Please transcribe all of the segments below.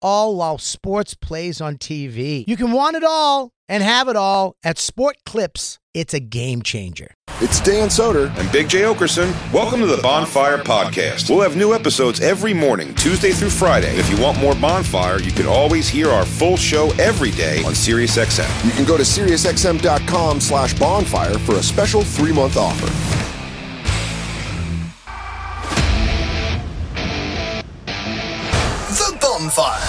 all while sports plays on TV. You can want it all and have it all at Sport Clips. It's a game changer. It's Dan Soder and Big Jay Oakerson. Welcome to the Bonfire Podcast. We'll have new episodes every morning, Tuesday through Friday. And if you want more Bonfire, you can always hear our full show every day on SiriusXM. You can go to SiriusXM.com slash bonfire for a special three-month offer. Bonfire.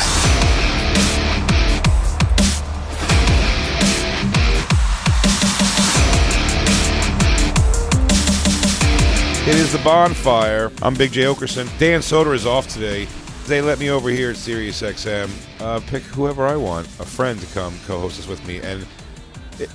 It is the bonfire. I'm Big Jay Oakerson. Dan Soder is off today. They let me over here at SiriusXM uh, pick whoever I want, a friend to come co-host this with me. And it,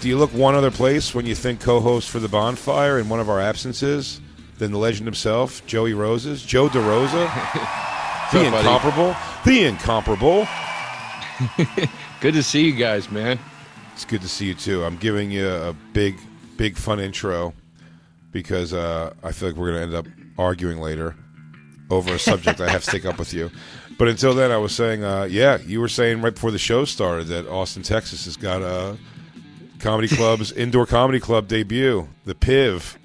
do you look one other place when you think co-host for the bonfire in one of our absences than the legend himself, Joey Roses, Joe DeRosa? the up, incomparable, buddy? the incomparable. good to see you guys, man. It's good to see you too. I'm giving you a big, big fun intro because uh, I feel like we're going to end up arguing later over a subject I have to take up with you. But until then, I was saying, uh, yeah, you were saying right before the show started that Austin, Texas has got a comedy club's indoor comedy club debut, the PIV.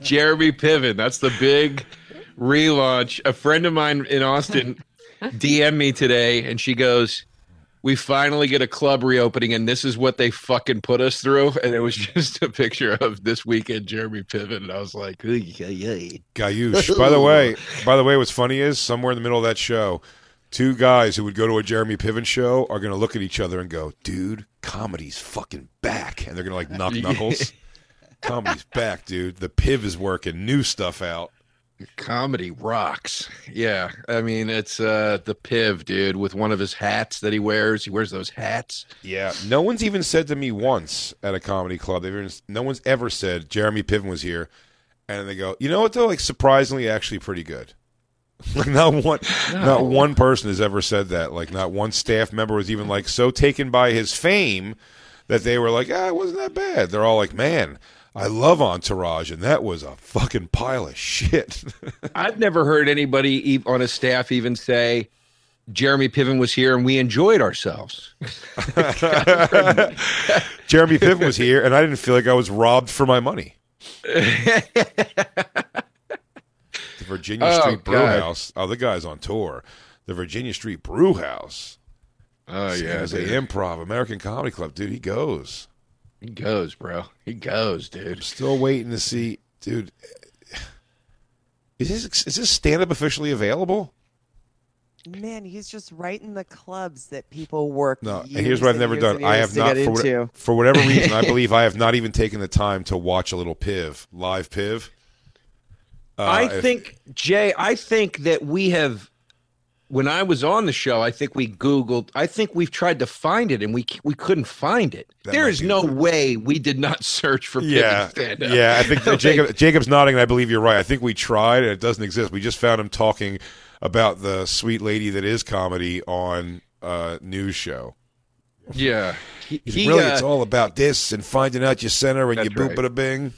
Jeremy Piven. That's the big relaunch. A friend of mine in Austin DM me today, and she goes, "We finally get a club reopening, and this is what they fucking put us through." And it was just a picture of this weekend Jeremy Piven, and I was like, "Gayush." by the way, by the way, what's funny is somewhere in the middle of that show, two guys who would go to a Jeremy Piven show are going to look at each other and go, "Dude, comedy's fucking back," and they're going to like knock knuckles. comedy's back, dude. The Piv is working, new stuff out. Comedy rocks. Yeah. I mean, it's uh the Piv, dude, with one of his hats that he wears. He wears those hats. Yeah. No one's even said to me once at a comedy club. They've even, no one's ever said Jeremy Piven was here. And they go, you know what though? Like surprisingly actually pretty good. like not one no. not one person has ever said that. Like not one staff member was even like so taken by his fame that they were like, ah, it wasn't that bad. They're all like, man, I love Entourage, and that was a fucking pile of shit. I've never heard anybody on a staff even say, Jeremy Piven was here and we enjoyed ourselves. Jeremy Piven was here and I didn't feel like I was robbed for my money. the Virginia oh, Street Brew House. Oh, the guy's on tour. The Virginia Street Brew House. Oh, yeah. As a improv, American Comedy Club. Dude, he goes. He goes, bro. He goes, dude. I'm still waiting to see, dude. Is this is this stand up officially available? Man, he's just right in the clubs that people work. No, and here's what I've never done. I have not for, what, for whatever reason. I believe I have not even taken the time to watch a little Piv live Piv. Uh, I if, think Jay. I think that we have when I was on the show, I think we Googled. I think we've tried to find it, and we we couldn't find it. there is no way we did not search for yeah, yeah. I think Jacob, Jacob's nodding, and I believe you're right. I think we tried, and it doesn't exist. We just found him talking about the sweet lady that is comedy on a news show. Yeah, he, he really, uh, it's all about this and finding out your center and your boop right. a bing.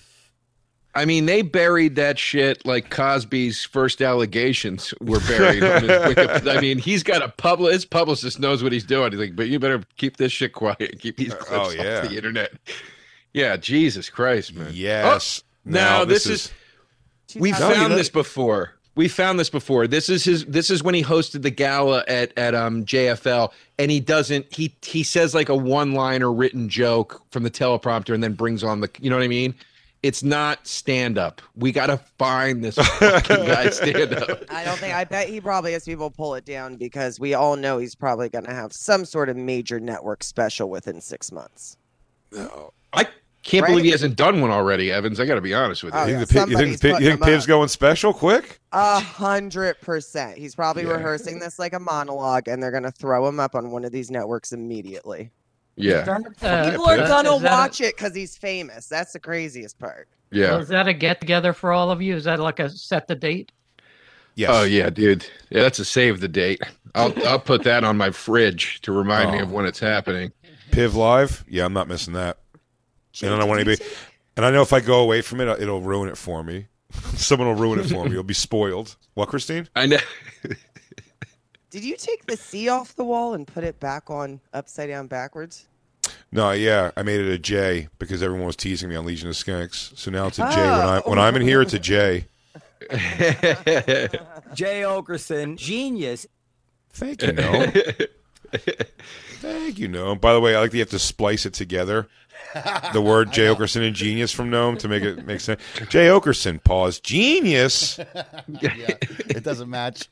I mean, they buried that shit like Cosby's first allegations were buried. on I mean, he's got a public. His publicist knows what he's doing. He's like, but you better keep this shit quiet. Keep these clips oh, yeah. off the internet. Yeah, Jesus Christ, man. Yes. Oh, now, now this, this, is. we found this before. We found this before. This is his. This is when he hosted the gala at at um JFL, and he doesn't. He he says like a one liner written joke from the teleprompter, and then brings on the. You know what I mean? It's not stand up. We got to find this fucking guy stand up. I don't think. I bet he probably has people pull it down because we all know he's probably going to have some sort of major network special within six months. No, I can't Right? believe he hasn't done one already, Evans. I got to be honest with you. Oh, You yeah, think, the, Pi- you think, somebody's the Pi- putting you think Piv's up. going special quick? A hundred percent. He's probably Yeah. rehearsing this like a monologue, and they're going to throw him up on one of these networks immediately. Yeah, Uh, People are Piv. gonna is that a- watch it because he's famous. That's the craziest part. yeah. Is that a get together for all of you? Is that like a set the date? Yes. Oh yeah, dude. Yeah, that's a save the date. I'll I'll put that on my fridge to remind me Oh. of when it's happening. Piv live? Yeah, I'm not missing that. And I don't want anybody. And I know if I go away from it, it'll ruin it for me. Someone will ruin it for me. You'll be spoiled. What, Christine? I know. Did you take the C off the wall and put it back on upside down backwards? No, yeah, I made it a J because everyone was teasing me on Legion of Skanks. So now it's a J. When I Oh. when I'm in here, it's a J. Jay Oakerson, genius. Thank you, no. Thank you, no. By the way, I like that you have to splice it together. The word Jay Oakerson and genius from Gnome to make it make sense. Jay Oakerson, pause. Genius. yeah, it doesn't match.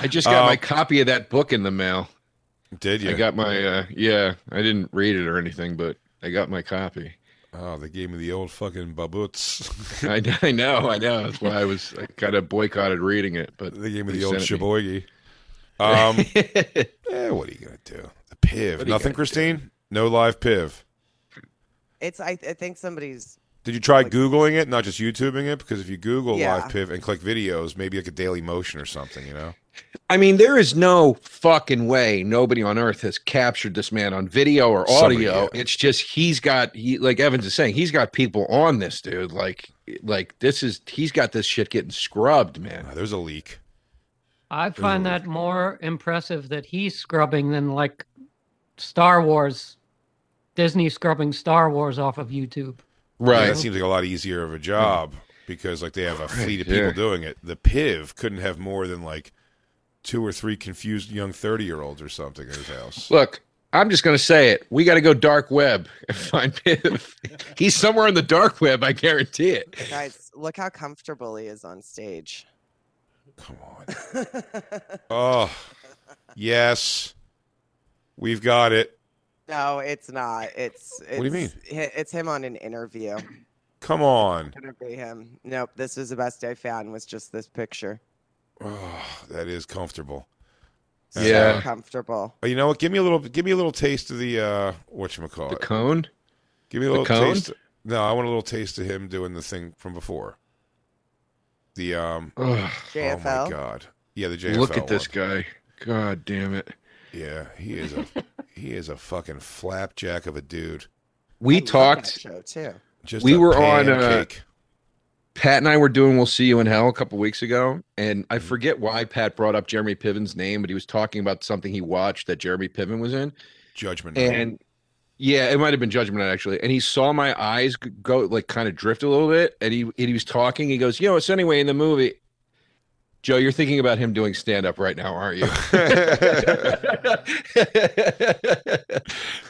I just got Um, my copy of that book in the mail. Did you? I got my uh yeah, I didn't read it or anything, but I got my copy. Oh, they gave me the old fucking baboots. I, I know, I know. That's why I was I kind of boycotted reading it, but they gave me the old sent it Um, eh, what are you gonna do? The piv. Nothing, gonna Christine. No live piv. It's. I, I think somebody's. Did you try googling it, not just YouTubing it? Because if you Google Yeah. live piv and click videos, maybe like a Daily Motion or something, you know. I mean, there is no fucking way nobody on earth has captured this man on video or Somebody, audio. yeah. It's just he's got he like Evans is saying, he's got people on this dude. Like like this is he's got this shit getting scrubbed, man. Ah, there's a leak. I find that more impressive that he's scrubbing than like Star Wars, Disney scrubbing Star Wars off of YouTube. Yeah, Right. that seems like a lot easier of a job because like they have a fleet of yeah. people doing it. The piv couldn't have more than like two or three confused young thirty year olds or something in his house. Look, I'm just gonna say it. We gotta go dark web and find Piv. he's somewhere in the dark web, I guarantee it. Guys, look how comfortable he is on stage. Come on. Oh, yes, we've got it. No, it's not. It's. it's do you mean? It's him on an interview. Come on. Gonna be him. Nope. This was the best I found. Was just this picture. Oh, that is comfortable. So Yeah. comfortable. Oh, you know what? Give me a little. Give me a little taste of the uh, what you call The it. cone. Give me a the little cone? taste. No, I want a little taste of him doing the thing from before. The um. Ugh, Oh my god. Yeah, the JFL. look at this guy. God damn it. Yeah, he is a he is a fucking flapjack of a dude. We I talked. show too. Just We a were on, uh. Pat and I were doing "We'll See You in Hell" a couple weeks ago, and Mm-hmm. I forget why Pat brought up Jeremy Piven's name, but he was talking about something he watched that Jeremy Piven was in, Judgment. Night. and yeah, it might have been Judgment Night actually. And he saw my eyes go like kind of drift a little bit, and he and he was talking. He goes, "You know, it's anyway in the movie." Joe, you're thinking about him doing stand up right now, aren't you?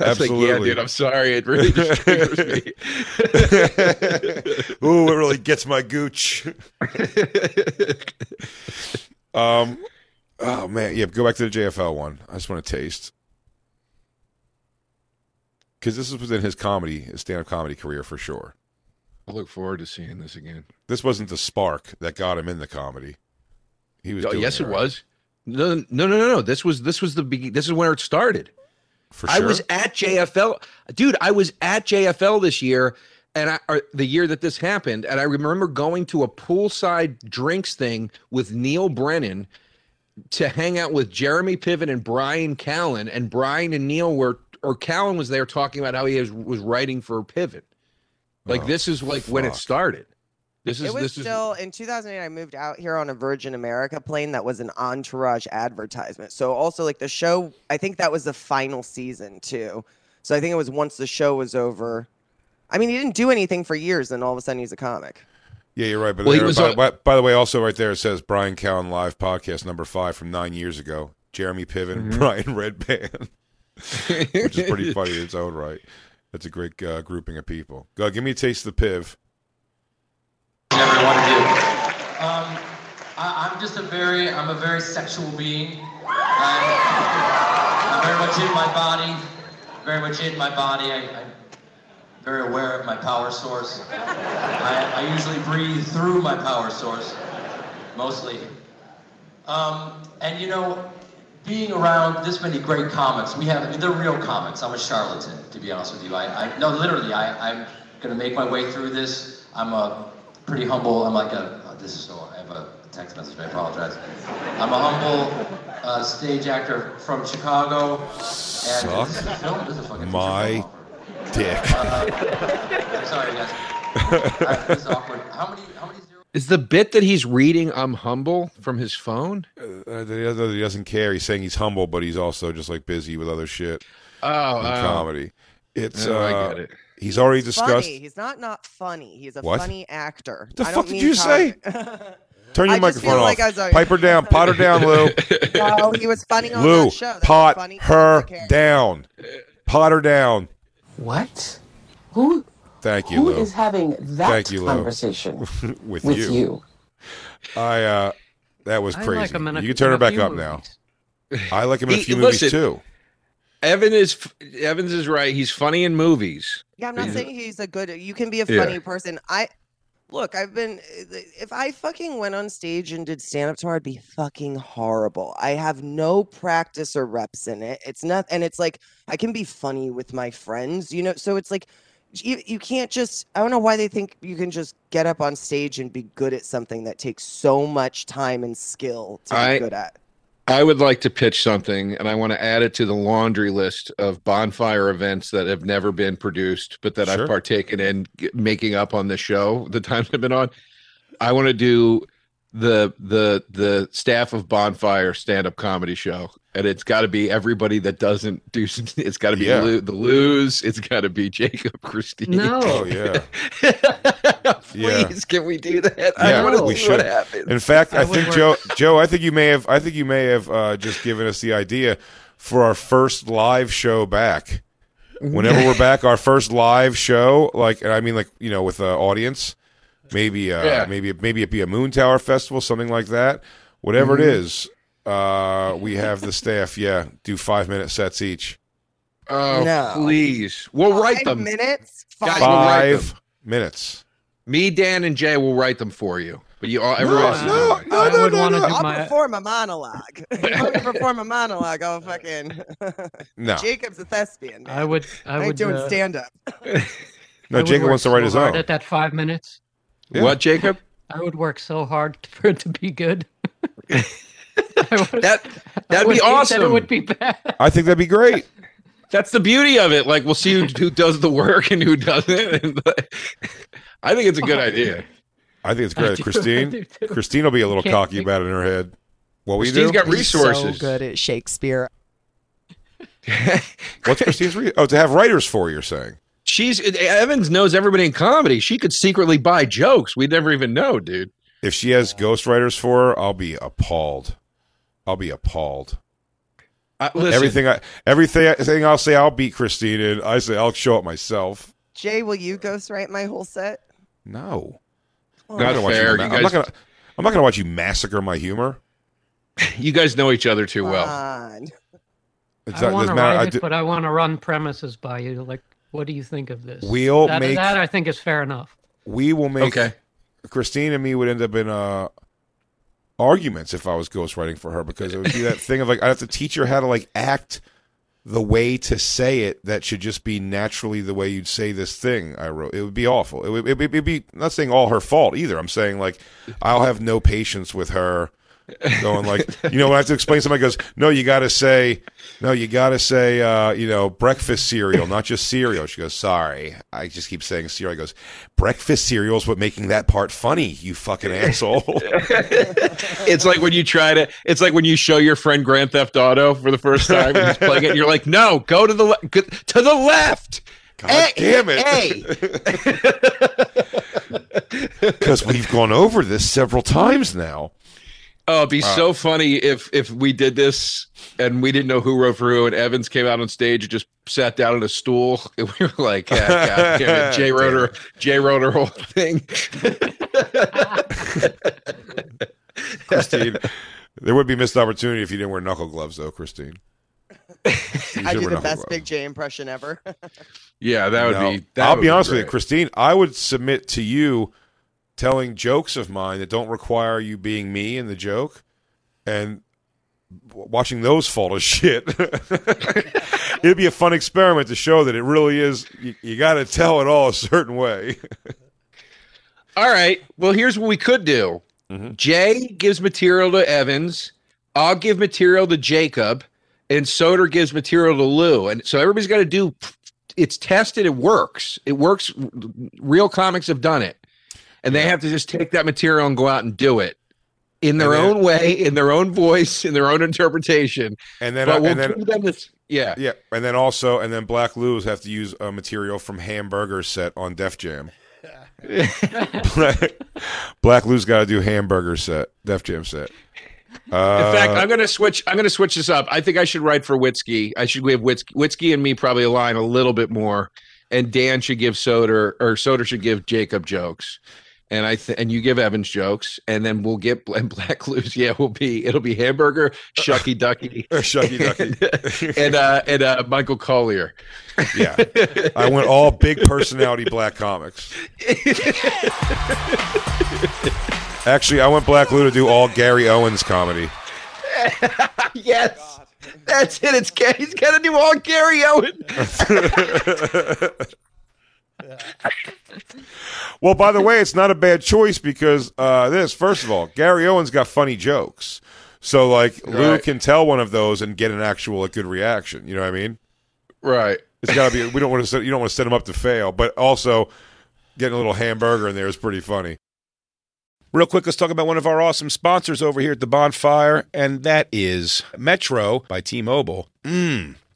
Was like, yeah, Absolutely. dude, I'm sorry. It really just triggers me. Ooh, it really gets my gooch. Um, oh man, yeah. Go back to the JFL one. I just want to taste because this was within his comedy, his stand-up comedy career for sure. I look forward to seeing this again. This wasn't the spark that got him in the comedy. He was. Oh, yes, it right. was. No, no, no, no, no. This was this was the be- this is where it started. For I was at JFL, dude. I was at JFL this year, and I or the year that this happened, and I remember going to a poolside drinks thing with Neal Brennan to hang out with Jeremy Piven and Brian Callen, and Brian and Neil were or Callen was there talking about how he was, was writing for Piven. Like Oh, this is like when it started. This is It was this is still in 2008. I moved out here on a Virgin America plane that was an Entourage advertisement. So also like the show, I think that was the final season too. So I think it was once the show was over. I mean, he didn't do anything for years, and all of a sudden he's a comic. Yeah, you're right. But Well, there- was by, on- by, by the way, also right there it says Brian Callen live podcast number five from nine years ago. Jeremy Piven, Mm-hmm. Brian Redband, which is pretty funny in its own right. That's a great uh, grouping of people. Go, give me a taste of the piv. Never want to do. Um, I, I'm just a very, I'm a very sexual being. I'm, I'm very much in my body, very much in my body. I, I'm very aware of my power source. I, I usually breathe through my power source, mostly. Um, and you know, being around this many great comics, we have, they're real comics. I'm a charlatan, to be honest with you. I, I no, literally, I, I'm gonna make my way through this. I'm a pretty humble, I'm like a, oh, this is so, I have a text message, I apologize. I'm a humble uh, stage actor from Chicago. And Suck this is a film, this is a fucking my dick. I'm sorry, guys. Uh, this is awkward. How many, how many zeros? Is the bit that he's reading "I'm humble" from his phone? Uh, the other he doesn't care. He's saying he's humble, but he's also just like busy with other shit. Oh, in oh. comedy. It's Oh, I uh, get it. He's already discussed. Funny. He's not not funny. He's a What? funny actor. What the I fuck don't did mean you say? Turn your I microphone off. was like- Pipe her down. Pot her down, Lou. no, he was funny on Lou, that show. That pot funny. her down. Pot her down. What? Who Thank you, who Lou. is having that Thank you, Lou. conversation with, with you. you? I uh, that was crazy. like a- you can turn her back up movies. now. I like him in a He- few movies listen, too. Evan is Evans is right. He's funny in movies. Yeah, I'm not Yeah. saying he's a good. You can be a Yeah. funny person. I look. I've been. If I fucking went on stage and did stand up tomorrow, it'd be fucking horrible. I have no practice or reps in it. It's not, and it's like I can be funny with my friends, you know. So it's like you you can't just. I don't know why they think you can just get up on stage and be good at something that takes so much time and skill to I- be good at. I would like to pitch something, and I want to add it to the laundry list of bonfire events that have never been produced, but that Sure. I've partaken in making up on the show the times I've been on. I want to do the the the staff of bonfire stand up comedy show, and it's got to be everybody that doesn't do. It's got to be Yeah. Lou, the Lose. It's got to be Jacob Christine. No. Oh yeah. Please, Yeah. can we do that? Yeah, I want to we see should. what happens. In fact, I, I think work- Joe, Joe, I think you may have, I think you may have uh, just given us the idea for our first live show back. Whenever we're back, our first live show, like and I mean, like you know, with an audience, maybe, uh, Yeah. maybe, maybe it be a Moontower festival, something like that. Whatever Mm-hmm. it is, uh, we have the staff, yeah, do five minute sets each. Oh, No. please. We'll write Five them. minutes. Guys, Five. we'll them. Minutes. Me, Dan, and Jay will write them for you. But you all, everyone else is no, doing no, I no, would no, want to no. do I'll my. perform a monologue. I'm gonna perform a monologue, I'll fucking. No, Jacob's a thespian. Man. I would. I I would. doing uh, stand up. no. I Jacob wants to write so his hard own. At that five minutes, Yeah. What, Jacob? I would work so hard for it to be good. Would- That that'd be hate that awesome. It would be bad. I think that'd be great. That's the beauty of it. Like we'll see who, who does the work and who doesn't. I think it's a good oh, idea. I think it's great. do- Christine. Christine will be a little Can't cocky think- about it in her head. What we Christine's do? got He's resources. so good at Shakespeare. What's Christine's re- Oh, to have writers for you're saying? She's Evans knows everybody in comedy. She could secretly buy jokes. We'd never even know, dude. If she has ghostwriters for her, I'll be appalled. I'll be appalled. I, listen, Everything I everything everything I'll say, I'll beat Christine in. I say I'll show it myself. Jay, will you ghostwrite my whole set? No, I'm Not gonna watch fair. You, You ma- I'm not gonna. I'm not gonna watch you massacre my humor. you guys know each other too well. on. It's I want to doesn't write I it, do- but I want to run premises by you. Like, what do you think of this? We'll that, make- that. I think is fair enough. we will make Okay. Christine and me would end up in uh arguments if I was ghostwriting for her because it would be that thing of like I have to teach her how to like act the way to say it that should just be naturally the way you'd say this thing I wrote. It would be awful. It would it would be I'm not saying all her fault either. I'm saying like I'll have no patience with her going like you know when I have to explain somebody goes no you got to say no you got to say uh, you know breakfast cereal not just cereal she goes sorry I just keep saying cereal I goes breakfast cereal is what making that part funny you fucking asshole It's like when you try to. It's like when you show your friend Grand Theft Auto for the first time. and he's playing it. And you're like, no, go to the le- go- to the left. God Hey, damn it Hey. because we've gone over this several times now Oh, it'd be so funny if if we did this and we didn't know who wrote for who, and Evans came out on stage and just sat down on a stool. And we were like, ah, God damn it, J Rotor, J Rotor whole thing. Christine, there would be missed opportunity if you didn't wear knuckle gloves, though, Christine. You I should do the best gloves. Big J impression ever. yeah, that would No, be. That I'll would be honest with you. Christine. I would submit to you telling jokes of mine that don't require you being me in the joke, and watching those fall to shit. It'd be a fun experiment to show that it really is. You, you got to tell it all a certain way. All right. Well, here's what we could do. Mm-hmm. Jay gives material to Evans. I'll give material to Jacob, and Soder gives material to Lou. And so everybody's got to do. It's tested. It works. It works. Real comics have done it, and they have to just take that material and go out and do it in their then- own way, in their own voice, in their own interpretation. And then, but we'll and then, give them this. Yeah. yeah, and then also, and then Black Lou's have to use uh, material from Hamburger set on Def Jam. Black, Black Lou's got to do Hamburger set, Def Jam set. Uh, In fact, I'm going to switch. I'm going to switch this up. I think I should write for Witzke. I should give Witzke, Witzke and me probably align a little bit more, and Dan should give Soder or Soder should give Jacob jokes, and I th- and you give Evans jokes, and then we'll get and Black Blues. Yeah, we'll be it'll be hamburger, Shucky Ducky, Shucky Ducky, and uh and uh Michael Colyar. yeah, I went all big personality black comics. Actually, I went Black Lou to do all Gary Owen's comedy. yes, that's it. It's he's got to do all Gary Owen. Well, by the way, it's not a bad choice because uh, this, first of all, Gary Owen's got funny jokes. So, like, Lou can tell one of those and get an actual like, good reaction. You know what I mean? Right. It's got to be. We don't want to. Set, you don't want to set him up to fail, but also getting a little hamburger in there is pretty funny. Real quick, let's talk about one of our awesome sponsors over here at the bonfire, and that is Metro by T-Mobile. Mmm.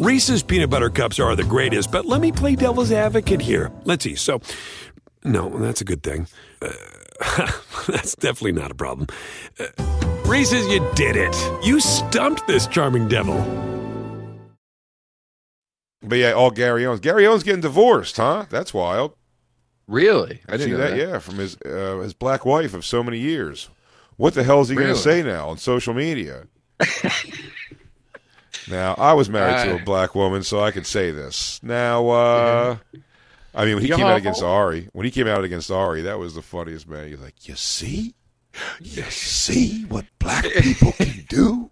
Reese's peanut butter cups are the greatest, but let me play devil's advocate here. Let's see. So, no, that's a good thing. Uh, that's definitely not a problem. Uh, Reese's, you did it. You stumped this charming devil. But yeah, all Gary Owens. Gary Owen's getting divorced, huh? That's wild. Really? I I didn't see know that, that. Yeah, from his uh, his black wife of so many years. What the hell is he going to say now on social media? now, I was married to Uh, a black woman, so I could say this. Now, uh, I mean, when he came out against Ari, when he came out against Ari, that was the funniest man. He was like, "You see, you see what black people can do."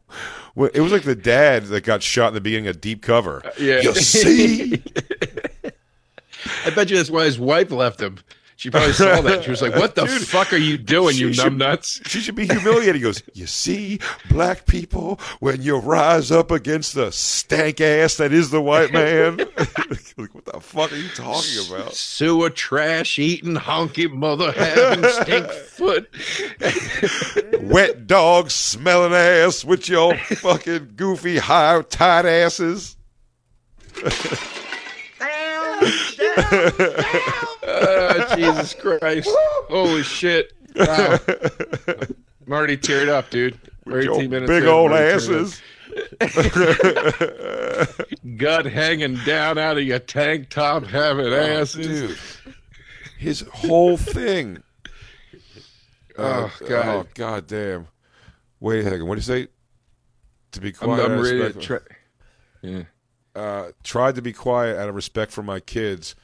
Well, it was like the dad that got shot in the beginning of Deep Cover. Yeah. You see, I bet you that's why his wife left him. She probably saw that. She was like, "What the Dude, fuck are you doing, you she should- numbnuts?" She should be humiliated. He goes, You see, black people, when you rise up against the stank ass that is the white man. like, what the fuck are you talking about? Sewer trash eating honky mother having stink foot. Wet dog smelling ass with your fucking goofy high tight asses. Oh, Jesus Christ! Holy shit! Wow. I'm already teared up, dude. With your 18 minutes big old I'm asses. Gut hanging down out of your tank top, having asses. dude. His whole thing. Oh, Uh, God. Oh god damn. Wait a second. What did you say? To be I'm, quiet. I'm out ready respect. Yeah. uh, tried to be quiet out of respect for my kids,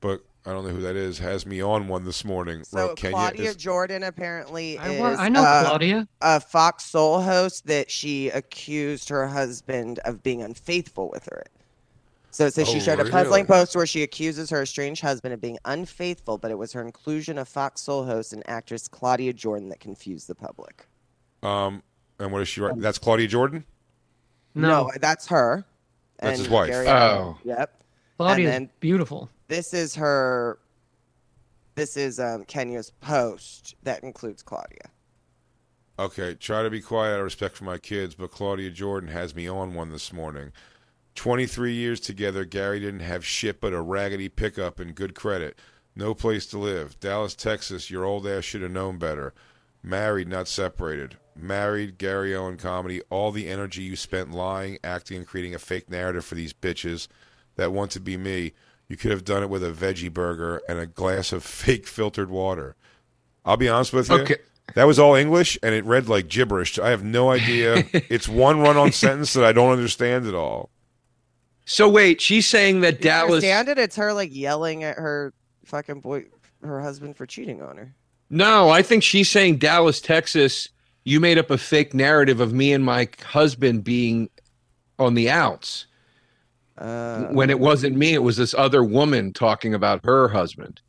but I don't know who that is. Has me on one this morning. So wrote Kenya. Claudia is- Jordan apparently I is wa- I know uh, Claudia. a Fox Soul host that she accused her husband of being unfaithful with her. So it says she Oh, shared a puzzling post where she accuses her estranged husband of being unfaithful, but it was her inclusion of Fox Soul host and actress Claudia Jordan that confused the public. um, and what is she write? That's Claudia Jordan. No, that's her. That's and his wife. Gary- Oh. Yep. Claudia's and then beautiful. This is her. This is um, Kenya's post that includes Claudia. Okay, try to be quiet out of respect for my kids, but Claudia Jordan has me on one this morning. 23 years together, Gary didn't have shit but a raggedy pickup and good credit. No place to live. Dallas, Texas, your old ass should have known better. Married, not separated. Married, Gary Owen comedy. All the energy you spent lying, acting, and creating a fake narrative for these bitches that want to be me. You could have done it with a veggie burger and a glass of fake filtered water. I'll be honest with you. Okay. That was all English, and it read like gibberish. I have no idea. it's one run-on sentence that I don't understand at all. So wait, she's saying that you Dallas. understand it? It's her like yelling at her fucking boy, her husband for cheating on her. No, I think she's saying Dallas, Texas. You made up a fake narrative of me and my husband being on the outs Uh, when it wasn't me. It was this other woman talking about her husband.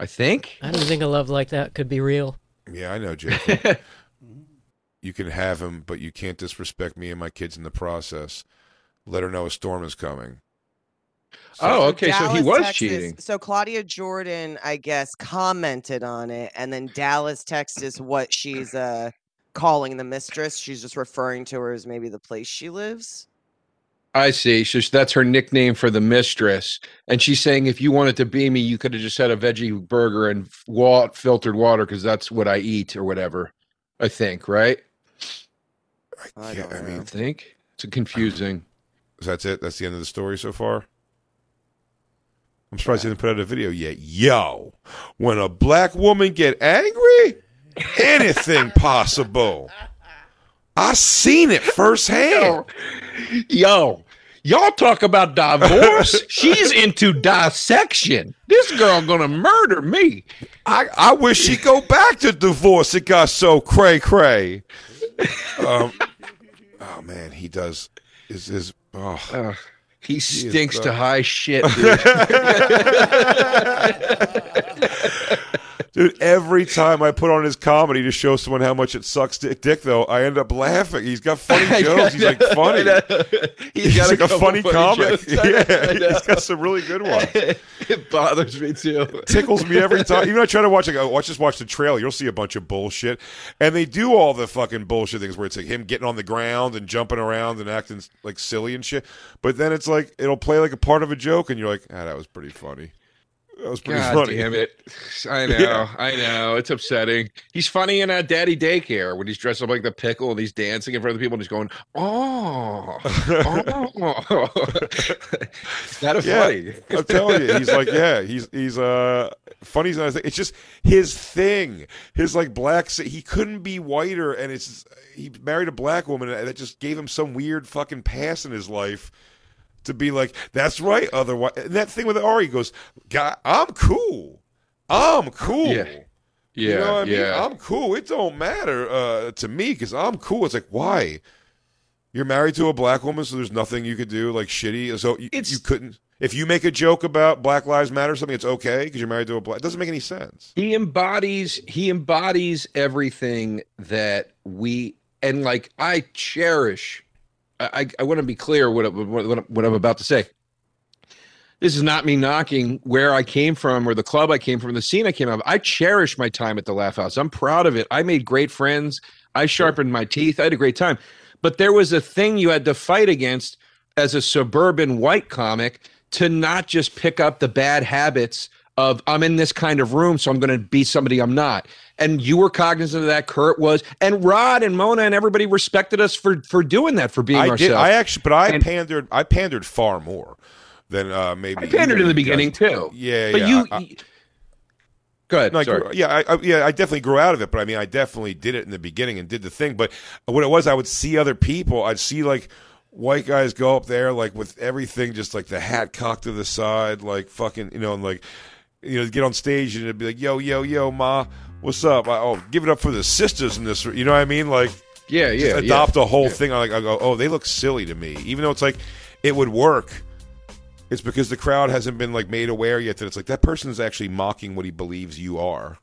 I think. I don't think a love like that could be real. Yeah, I know, Jacob. you can have him, but you can't disrespect me and my kids in the process. Let her know a storm is coming. oh, okay. So he was Texas- cheating. So Claudia Jordan, I guess, commented on it, and then Dallas, Texas, what she's uh calling the mistress. She's just referring to her as maybe the place she lives. I see. So that's her nickname for the mistress, and she's saying if you wanted to be me, you could have just had a veggie burger and wa- filtered water because that's what I eat or whatever. I think, right? I Yeah, don't I know. mean, think it's confusing. so that's it. That's the end of the story so far. I'm surprised he didn't put out a video yet. Yo, when a black woman get angry, anything possible. I seen it firsthand. Yo, y'all talk about divorce. She's into dissection. This girl gonna murder me. I, I wish she'd go back to divorce. It got so cray cray. Um, oh man, he does. Is his oh. Ugh, he is stinks to high shit. Dude. Every time I put on his comedy to show someone how much it sucks dick, dick though, I end up laughing. He's got funny jokes. He's like funny. He's He's got like a couple funny comic. jokes. Yeah, he's got some really good ones. it bothers me too. tickles me every time. Even I try to watch, like, oh, watch just watch the trailer. You'll see a bunch of bullshit, and they do all the fucking bullshit things where it's like him getting on the ground and jumping around and acting like silly and shit. But then it's like it'll play like a part of a joke, and you're like, ah, that was pretty funny. That was pretty God funny. damn it! I know, Yeah. I know. It's upsetting. He's funny in uh, Daddy Daycare when he's dressed up like the pickle and he's dancing in front of the people and he's going, "Oh, oh." Is that a Yeah, funny? I'm telling you, he's like, yeah, he's he's uh funny. It's just his thing. His like black. He couldn't be whiter, and it's he married a black woman, and that just gave him some weird fucking pass in his life to be like, that's right. Otherwise, and that thing with Ari goes, God, I'm cool. I'm cool. Yeah. Yeah, you know what I mean? yeah. I'm cool. It don't matter uh, to me because I'm cool. It's like why you're married to a black woman, so there's nothing you could do like shitty. So you, you couldn't. If you make a joke about Black Lives Matter or something, it's okay because you're married to a black. It doesn't make any sense. he embodies he embodies everything that we and like I cherish. I I, want to be clear what what what I'm about to say. This is not me knocking where I came from or the club I came from, the scene I came out of. I cherish my time at the Laff House. I'm proud of it. I made great friends. I sharpened my teeth. I had a great time. But there was a thing you had to fight against as a suburban white comic to not just pick up the bad habits of I'm in this kind of room, so I'm going to be somebody I'm not. And you were cognizant of that. Kurt was, and Rod and Mona and everybody respected us for for doing that, for being I ourselves. did. I actually, but I And- pandered. I pandered far more than uh, maybe. I pandered in the beginning too. Yeah, but yeah. you. I- go ahead. No, grew- yeah, I, I, yeah, I definitely grew out of it, but I mean, I definitely did it in the beginning and did the thing. But what it was, I would see other people. I'd see like white guys go up there, like with everything, just like the hat cocked to the side, like fucking, you know, and like, you know, get on stage and it'd be like, yo, yo, yo, ma, what's up? I, oh, give it up for the sisters in this. You know what I mean? Like, Yeah, yeah, yeah. adopt a whole Yeah. thing. I like, I go, oh, they look silly to me, even though it's like it would work. It's because the crowd hasn't been like made aware yet that it's like that person's actually mocking what he believes you are.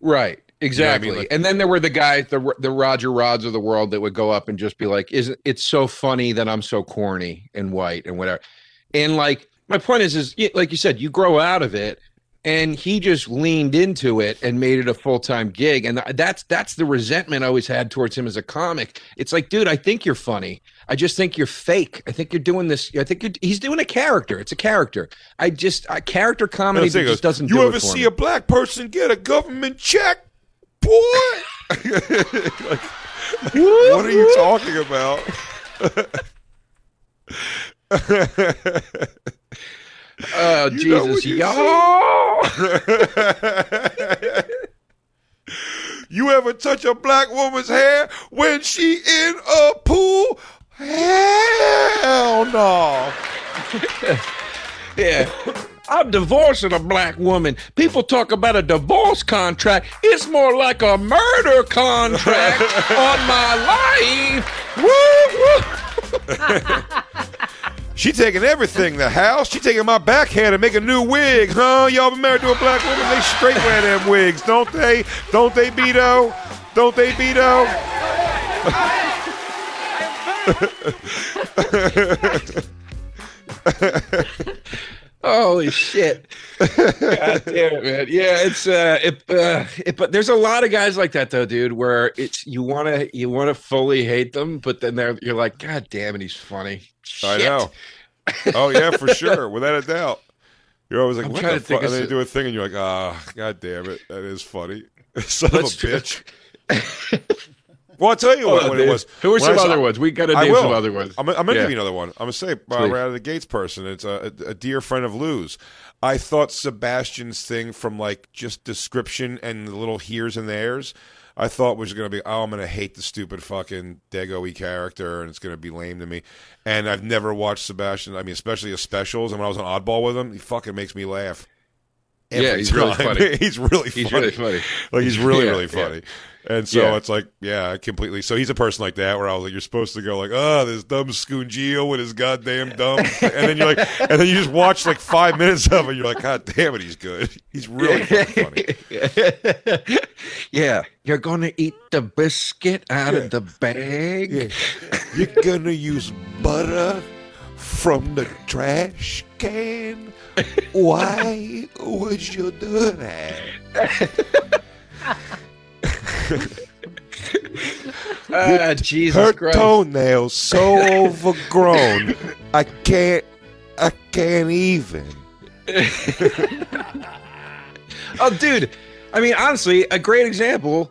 Right. Exactly. Like- and then there were the guys, the the Roger Rods of the world that would go up and just be like, "Isn't it's so funny that I'm so corny and white and whatever." And like my point is, is like you said, you grow out of it, and he just leaned into it and made it a full time gig. And that's that's the resentment I always had towards him as a comic. It's like, dude, I think you're funny. I just think you're fake. I think you're doing this. I think you're, he's doing a character. It's a character. I just a character comedy And the thing just is, doesn't. You do ever see me. a black person get a government check, boy? Like, what are you talking about? Oh You Jesus, what you y'all! You ever touch a black woman's hair when she in a pool? Hell no. yeah. I'm divorcing a black woman. People talk about a divorce contract. It's more like a murder contract on my life. Woo, woo. She taking everything, the house. She taking my back hair to make a new wig, huh? Y'all been married to a black woman? They straight wear them wigs, don't they? Don't they, Beto? Don't they, Beto? Holy shit! God damn it, man. Yeah, it's uh, it, uh, it, but there's a lot of guys like that though, dude. Where it's you want to you want to fully hate them, but then they're you're like, God damn it, he's funny. I know. Oh yeah, for sure, without a doubt. You're always like, I'm what the fuck? And they do a thing, and you're like, ah, god damn it, that is funny. Son Let's of a bitch. well, I'll tell you what, Oh, what it was. Who are some I other ones? We gotta I name some other ones. I'm, I'm gonna Yeah. give you another one. I'm gonna say uh, Please. right out of the gates person. It's a, a, a dear friend of Lou's. I thought Sebastian's thing from like just description and the little here's and there's. I thought was going to be, oh, I'm going to hate the stupid fucking Dago-y character, and it's going to be lame to me. And I've never watched Sebastian. I mean, especially his specials. And when I was on Oddball with him, he fucking makes me laugh. Yeah, he's really funny. he's really He's funny. really funny. Like he's really Yeah, really yeah. funny. And so Yeah. it's like, yeah, completely. So he's a person like that where I was like, you're supposed to go like, oh, this dumb Scungio with his goddamn dumb, and then you're like, and then you just watch like five minutes of it. You're like, god damn it, he's good. He's really funny. yeah, you're gonna eat the biscuit out of the bag. You're gonna use butter from the trash can. Why would you do that? Ah, Jesus Her Christ. toenails so overgrown. I can't. I can't even. Oh, dude. I mean, honestly, a great example.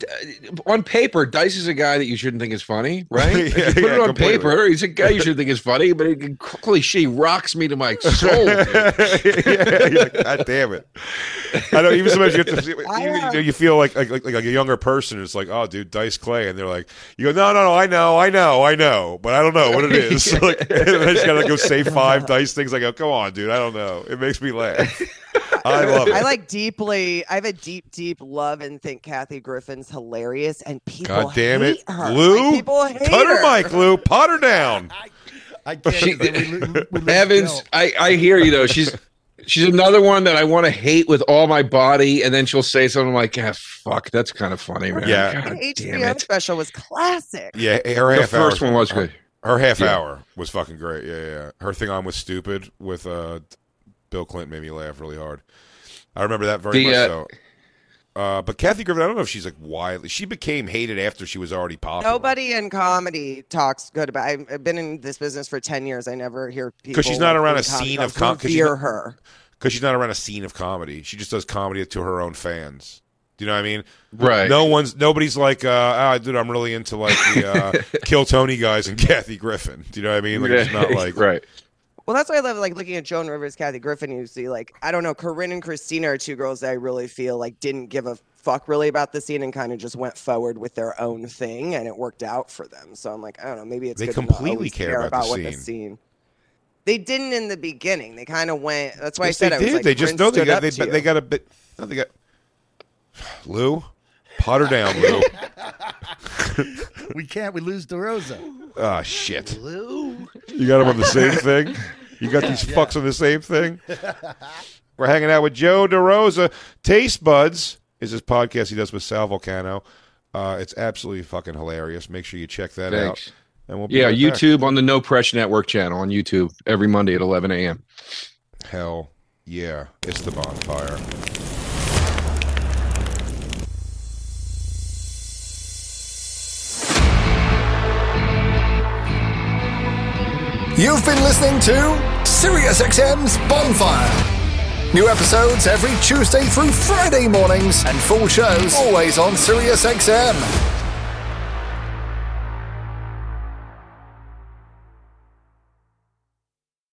D- On paper, Dice is a guy that you shouldn't think is funny, right? If you put yeah, it on completely. paper, he's a guy you should think is funny, but it, holy shit, rocks me to my soul. dude. yeah, like, God damn it! I know. Even sometimes you have to. Even, you, know, um, you feel like, like like like a younger person. It's like, oh, dude, Dice Clay, and they're like, you go, no, no, no, I know, I know, I know, but I don't know what it is. like, and I just gotta go say five Dice things. I go, come on, dude, I don't know. It makes me laugh. I love it. I like deeply. I have a deep, deep love and think Kathy Griffin's hilarious, and people God damn it, her. Lou! Like, people hate Cut her, her. mic, Lou. Pot her down. I can't. She- we- we- we Evans. I, I hear you though. She's she's another one that I want to hate with all my body, and then she'll say something like, "Ah, fuck, that's kind of funny, man." Yeah. Her God damn HBO it. special was classic. Yeah, her The half first hour- one was good. Her half Yeah. hour was fucking great. Yeah, yeah. Her thing on was stupid with uh, Bill Clinton made me laugh really hard. I remember that very The, much uh, so. Uh, but Kathy Griffin, I don't know if she's like widely. She became hated after she was already popular. Nobody in comedy talks good about. I've I've been in this business for ten years. I never hear people because she's not around a scene of talk com- revere her. Because she's not around a scene of comedy. She just does comedy to her own fans. Do you know what I mean? Right. No one's nobody's like, uh, ah, dude, I'm really into like the uh, Kill Tony guys and Kathy Griffin. Do you know what I mean? Like it's not like right. Well, that's why I love like looking at Joan Rivers, Kathy Griffin. You see, like I don't know, Corinne and Christina are two girls that I really feel like didn't give a fuck really about the scene and kind of just went forward with their own thing, and it worked out for them. So I'm like, I don't know, maybe it's They good completely always care about the what the scene. scene. They didn't in the beginning. They kind of went. That's why Yes, I said they I was did. like, they just know they got up they, they got a bit. No, they got Lou. Potter down, Lou. we can't. We lose DeRosa. Ah, shit. Lou. You got them on the same thing? You got these fucks on the same thing? We're hanging out with Joe DeRosa. Taste Buds is his podcast he does with Sal Vulcano. Uh, it's absolutely fucking hilarious. Make sure you check that Thanks. out. And we'll be Yeah, right back. YouTube on the No Pressure Network channel on YouTube every Monday at 11 a.m. Hell yeah. It's the bonfire. You've been listening to SiriusXM's Bonfire. New episodes every Tuesday through Friday mornings, and full shows always on SiriusXM.